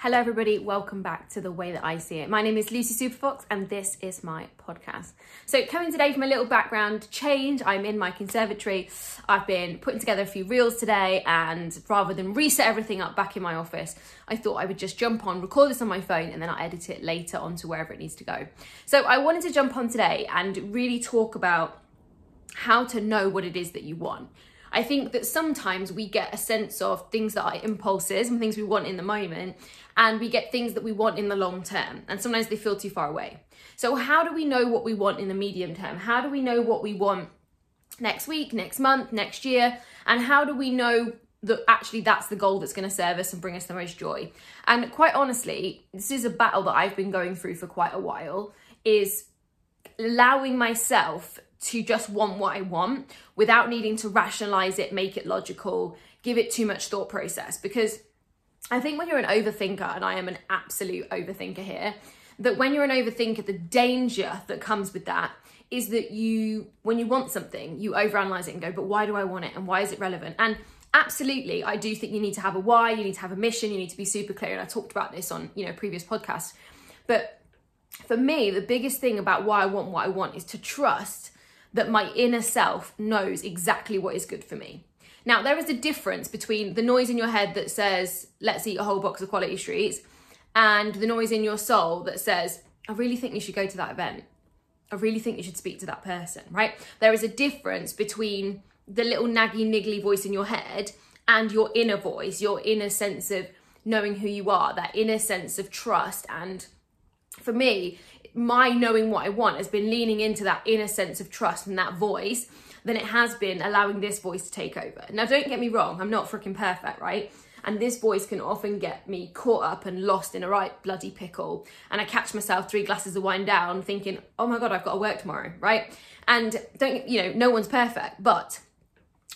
Hello, everybody. Welcome back to The Way That I See It. My name is Lucy Superfox, and this is my podcast. So, coming today from a little background change, I'm in my conservatory. I've been putting together a few reels today, and rather than reset everything up back in my office, I thought I would just jump on, record this on my phone, and then I'll edit it later onto wherever it needs to go. So, I wanted to jump on today and really talk about how to know what it is that you want. I think that sometimes we get a sense of things that are impulses and things we want in the moment, and we get things that we want in the long term, and sometimes they feel too far away. So, how do we know what we want in the medium term? How do we know what we want next week, next month, next year? And how do we know that actually that's the goal that's going to serve us and bring us the most joy? And quite honestly, this is a battle that I've been going through for quite a while is allowing myself to just want what I want without needing to rationalize it, make it logical, give it too much thought process. Because I think when you're an overthinker, and I am an absolute overthinker here, that when you're an overthinker, the danger that comes with that is that you, when you want something, you overanalyze it and go, but why do I want it? And why is it relevant? And absolutely, I do think you need to have a why, you need to have a mission, you need to be super clear. And I talked about this on, you know, previous podcasts. But for me, the biggest thing about why I want what I want is to trust that my inner self knows exactly what is good for me. Now, there is a difference between the noise in your head that says, let's eat a whole box of quality streets, and the noise in your soul that says, I really think you should go to that event. I really think you should speak to that person, right? There is a difference between the little naggy, niggly voice in your head and your inner voice, your inner sense of knowing who you are, that inner sense of trust. And for me, my knowing what I want has been leaning into that inner sense of trust and that voice than it has been allowing this voice to take over. Now, don't get me wrong, I'm not freaking perfect, right? And this voice can often get me caught up and lost in a right bloody pickle. And I catch myself three glasses of wine down thinking, oh my God, I've got to work tomorrow, right? And don't, you know, no one's perfect. But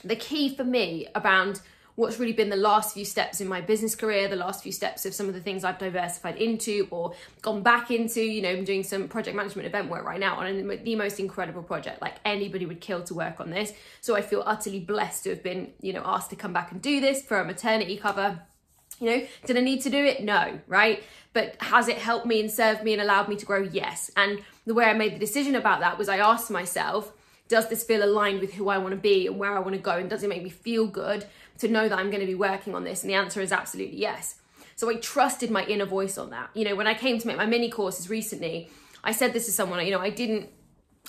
the key for me around what's really been the last few steps in my business career, the last few steps of some of the things I've diversified into or gone back into. You know, I'm doing some project management event work right now on the most incredible project. Like anybody would kill to work on this. So I feel utterly blessed to have been, you know, asked to come back and do this for a maternity cover. You know, did I need to do it? No, right? But has it helped me and served me and allowed me to grow? Yes. And the way I made the decision about that was I asked myself, does this feel aligned with who I want to be and where I want to go? And does it make me feel good to know that I'm going to be working on this? And the answer is absolutely yes. So I trusted my inner voice on that. You know, when I came to make my mini courses recently, I said this to someone, you know, I didn't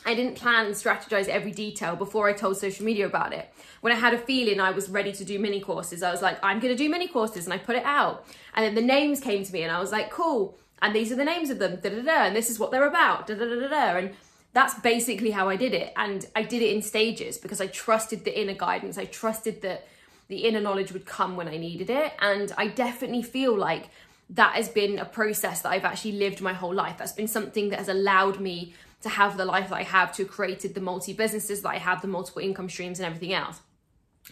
I didn't plan and strategize every detail before I told social media about it. When I had a feeling I was ready to do mini courses, I was like, I'm going to do mini courses, and I put it out. And then the names came to me, and I was like, cool. And these are the names of them, da da da, and this is what they're about, da da da da da. And that's basically how I did it. And I did it in stages because I trusted the inner guidance. I trusted that the inner knowledge would come when I needed it. And I definitely feel like that has been a process that I've actually lived my whole life. That's been something that has allowed me to have the life that I have, to have created the multi businesses that I have, the multiple income streams, and everything else.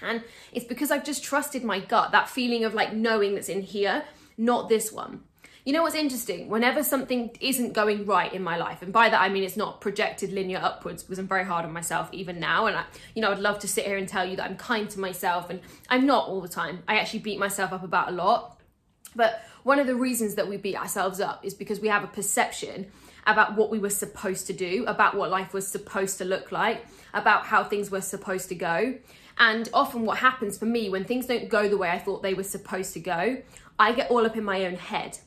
And it's because I've just trusted my gut, that feeling of like knowing that's in here, not this one. You know what's interesting? Whenever something isn't going right in my life, and by that I mean it's not projected linear upwards because I'm very hard on myself even now. And I, you know, I'd love to sit here and tell you that I'm kind to myself, and I'm not all the time. I actually beat myself up about a lot. But one of the reasons that we beat ourselves up is because we have a perception about what we were supposed to do, about what life was supposed to look like, about how things were supposed to go. And often, what happens for me when things don't go the way I thought they were supposed to go, I get all up in my own head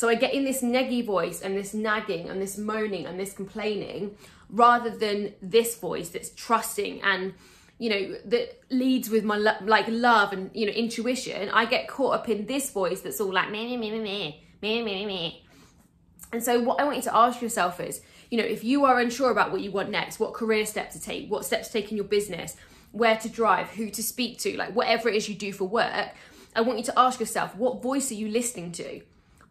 so I get in this neggy voice and this nagging and this moaning and this complaining rather than this voice that's trusting and you know that leads with my lo- like love and you know intuition. I get caught up in this voice that's all like me me me me me me me and so what i want you to ask yourself is you know if you are unsure about what you want next what career step to take what steps to take in your business where to drive who to speak to like whatever it is you do for work i want you to ask yourself what voice are you listening to?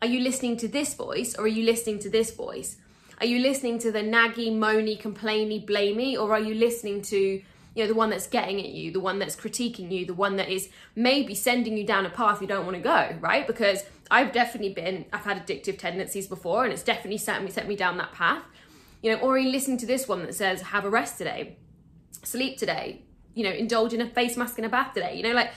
Are you listening to this voice or are you listening to this voice? Are you listening to the naggy, moany, complainy, blamey, or are you listening to you know the one that's getting at you, the one that's critiquing you, the one that is maybe sending you down a path you don't want to go, right? Because I've definitely been, I've had addictive tendencies before, and it's definitely set me set me down that path. You know, or are you listening to this one that says, have a rest today, sleep today, you know, indulge in a face mask and a bath today. You know, like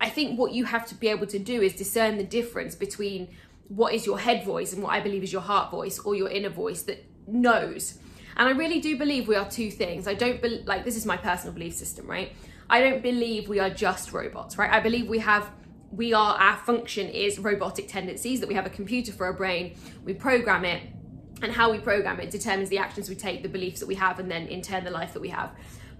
I think what you have to be able to do is discern the difference between what is your head voice and what I believe is your heart voice or your inner voice that knows. And I really do believe we are two things. I don't be- like this is my personal belief system, right? I don't believe we are just robots, right? I believe we have we are our function is robotic tendencies that we have a computer for a brain, we program it and how we program it determines the actions we take, the beliefs that we have and then in turn the life that we have.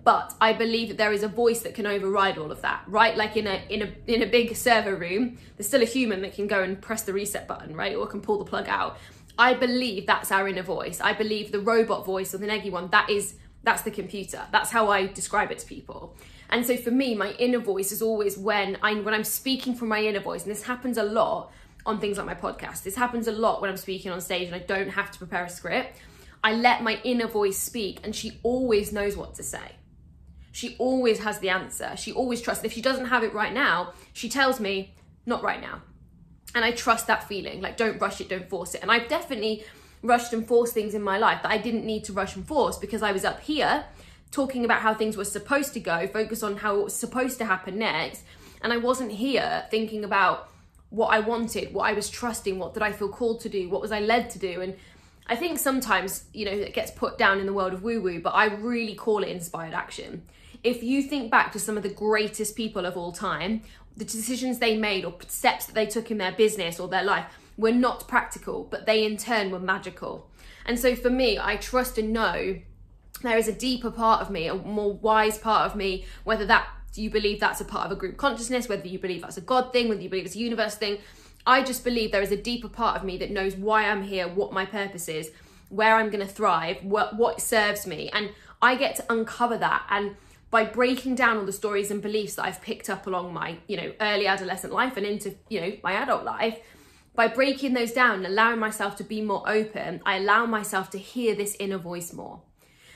But I believe that there is a voice that can override all of that, right? Like in a in a in a big server room, there's still a human that can go and press the reset button, right? Or can pull the plug out. I believe that's our inner voice. I believe the robot voice or the neggy one, that is that's the computer. That's how I describe it to people. And so for me, my inner voice is always when I when I'm speaking from my inner voice, and this happens a lot on things like my podcast. This happens a lot when I'm speaking on stage and I don't have to prepare a script. I let my inner voice speak, and she always knows what to say. She always has the answer. She always trusts. If she doesn't have it right now, she tells me, not right now. And I trust that feeling. Like, don't rush it, don't force it. And I've definitely rushed and forced things in my life that I didn't need to rush and force because I was up here talking about how things were supposed to go, focus on how it was supposed to happen next. And I wasn't here thinking about what I wanted, what I was trusting, what did I feel called to do, what was I led to do. And I think sometimes, you know, it gets put down in the world of woo woo, but I really call it inspired action if you think back to some of the greatest people of all time, the decisions they made or steps that they took in their business or their life were not practical, but they in turn were magical. And so for me, I trust and know there is a deeper part of me, a more wise part of me, whether that you believe that's a part of a group consciousness, whether you believe that's a God thing, whether you believe it's a universe thing. I just believe there is a deeper part of me that knows why I'm here, what my purpose is, where I'm going to thrive, what what serves me, and I get to uncover that and by breaking down all the stories and beliefs that I've picked up along my, you know, early adolescent life and into, you know, my adult life, by breaking those down and allowing myself to be more open, I allow myself to hear this inner voice more.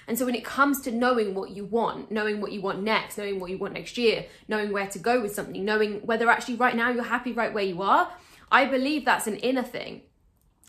And so when it comes to knowing what you want, knowing what you want next, knowing what you want next year, knowing where to go with something, knowing whether actually right now you're happy right where you are, I believe that's an inner thing.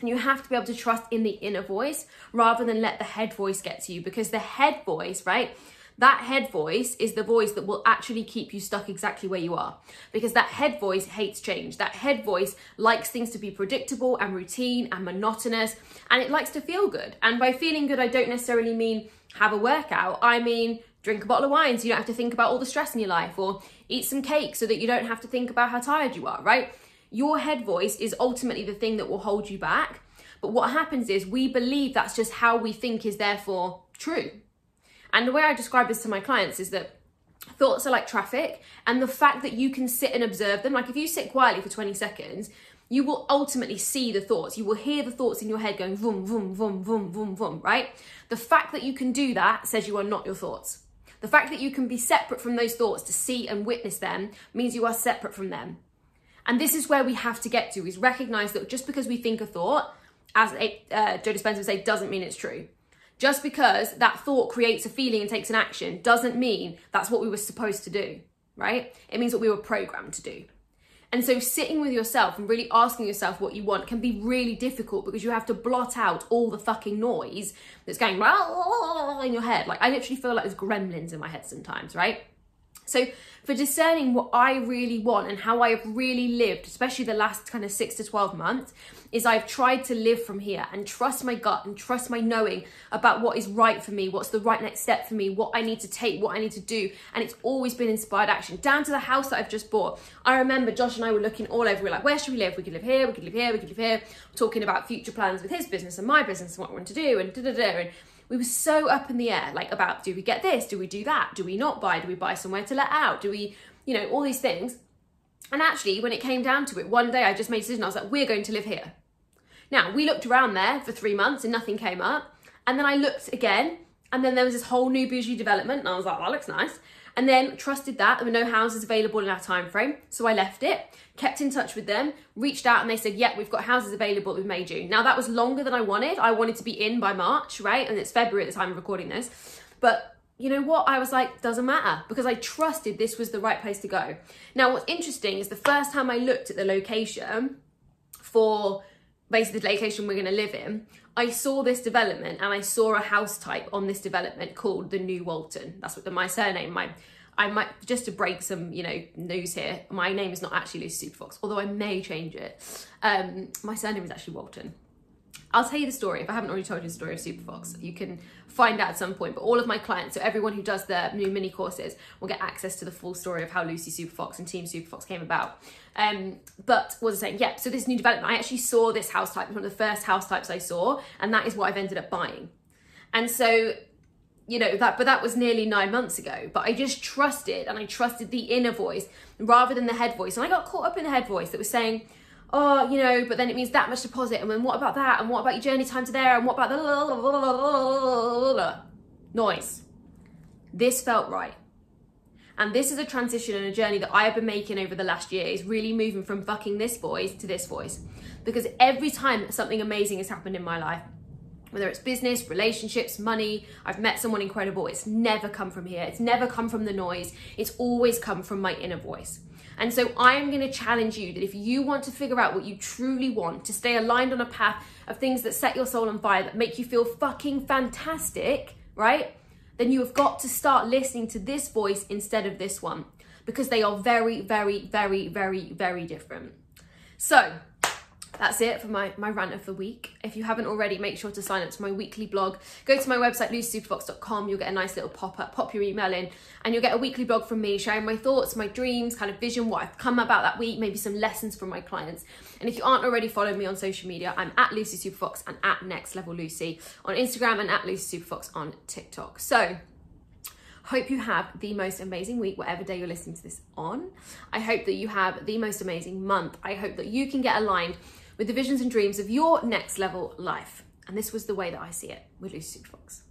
And you have to be able to trust in the inner voice rather than let the head voice get to you because the head voice, right? That head voice is the voice that will actually keep you stuck exactly where you are because that head voice hates change. That head voice likes things to be predictable and routine and monotonous and it likes to feel good. And by feeling good, I don't necessarily mean have a workout, I mean drink a bottle of wine so you don't have to think about all the stress in your life or eat some cake so that you don't have to think about how tired you are, right? Your head voice is ultimately the thing that will hold you back. But what happens is we believe that's just how we think is therefore true. And the way I describe this to my clients is that thoughts are like traffic, and the fact that you can sit and observe them, like if you sit quietly for 20 seconds, you will ultimately see the thoughts. You will hear the thoughts in your head going vroom, vroom, vroom, vroom, vroom, vroom, right? The fact that you can do that says you are not your thoughts. The fact that you can be separate from those thoughts to see and witness them means you are separate from them. And this is where we have to get to is recognize that just because we think a thought, as uh, Joe Dispenza would say, doesn't mean it's true. Just because that thought creates a feeling and takes an action doesn't mean that's what we were supposed to do, right? It means what we were programmed to do. And so sitting with yourself and really asking yourself what you want can be really difficult because you have to blot out all the fucking noise that's going in your head. Like I literally feel like there's gremlins in my head sometimes, right? So for discerning what I really want and how I have really lived, especially the last kind of six to 12 months, is I've tried to live from here and trust my gut and trust my knowing about what is right for me, what's the right next step for me, what I need to take, what I need to do. And it's always been inspired action, down to the house that I've just bought. I remember Josh and I were looking all over, we are like, where should we live? We could live here, we could live here, we could live here, talking about future plans with his business and my business and what we want to do and da da da. And we were so up in the air, like about do we get this? Do we do that? Do we not buy? Do we buy somewhere to let out? Do we, you know, all these things. And actually, when it came down to it, one day I just made a decision. I was like, we're going to live here. Now, we looked around there for three months and nothing came up. And then I looked again, and then there was this whole new bougie development, and I was like, that looks nice and then trusted that there were no houses available in our time frame so i left it kept in touch with them reached out and they said yeah we've got houses available in may june now that was longer than i wanted. I wanted to be in by march right? And it's february at the time of recording this. But you know what? I was like doesn't matter because i trusted this was the right place to go. Now what's interesting is the first time i looked at the location for basically the location we're going to live in I saw this development and I saw a house type on this development called the New Walton. That's what the, my surname, my I might just to break some, you know, news here. My name is not actually Lucy Superfox, although I may change it. Um, my surname is actually Walton. I'll tell you the story. If I haven't already told you the story of Superfox, you can find out at some point. But all of my clients, so everyone who does the new mini courses, will get access to the full story of how Lucy Superfox and Team Superfox came about. Um, but was I saying? Yeah, so this new development, I actually saw this house type, one of the first house types I saw, and that is what I've ended up buying. And so you know that but that was nearly nine months ago but i just trusted and i trusted the inner voice rather than the head voice and i got caught up in the head voice that was saying oh you know but then it means that much deposit and then what about that and what about your journey time to there and what about the noise this felt right and this is a transition and a journey that I have been making over the last year is really moving from fucking this voice to this voice. Because every time something amazing has happened in my life, whether it's business, relationships, money, I've met someone incredible. It's never come from here. It's never come from the noise. It's always come from my inner voice. And so I am going to challenge you that if you want to figure out what you truly want, to stay aligned on a path of things that set your soul on fire, that make you feel fucking fantastic, right? Then you have got to start listening to this voice instead of this one because they are very, very, very, very, very different. So, that's it for my, my rant of the week. If you haven't already, make sure to sign up to my weekly blog. Go to my website, lucysuperfox.com. You'll get a nice little pop up, pop your email in, and you'll get a weekly blog from me sharing my thoughts, my dreams, kind of vision, what I've come about that week, maybe some lessons from my clients. And if you aren't already following me on social media, I'm at Lucy Superfox and at Next Level Lucy on Instagram and at Lucy Superfox on TikTok. So, Hope you have the most amazing week, whatever day you're listening to this on. I hope that you have the most amazing month. I hope that you can get aligned with the visions and dreams of your next level life. And this was the way that I see it with Lucy Fox.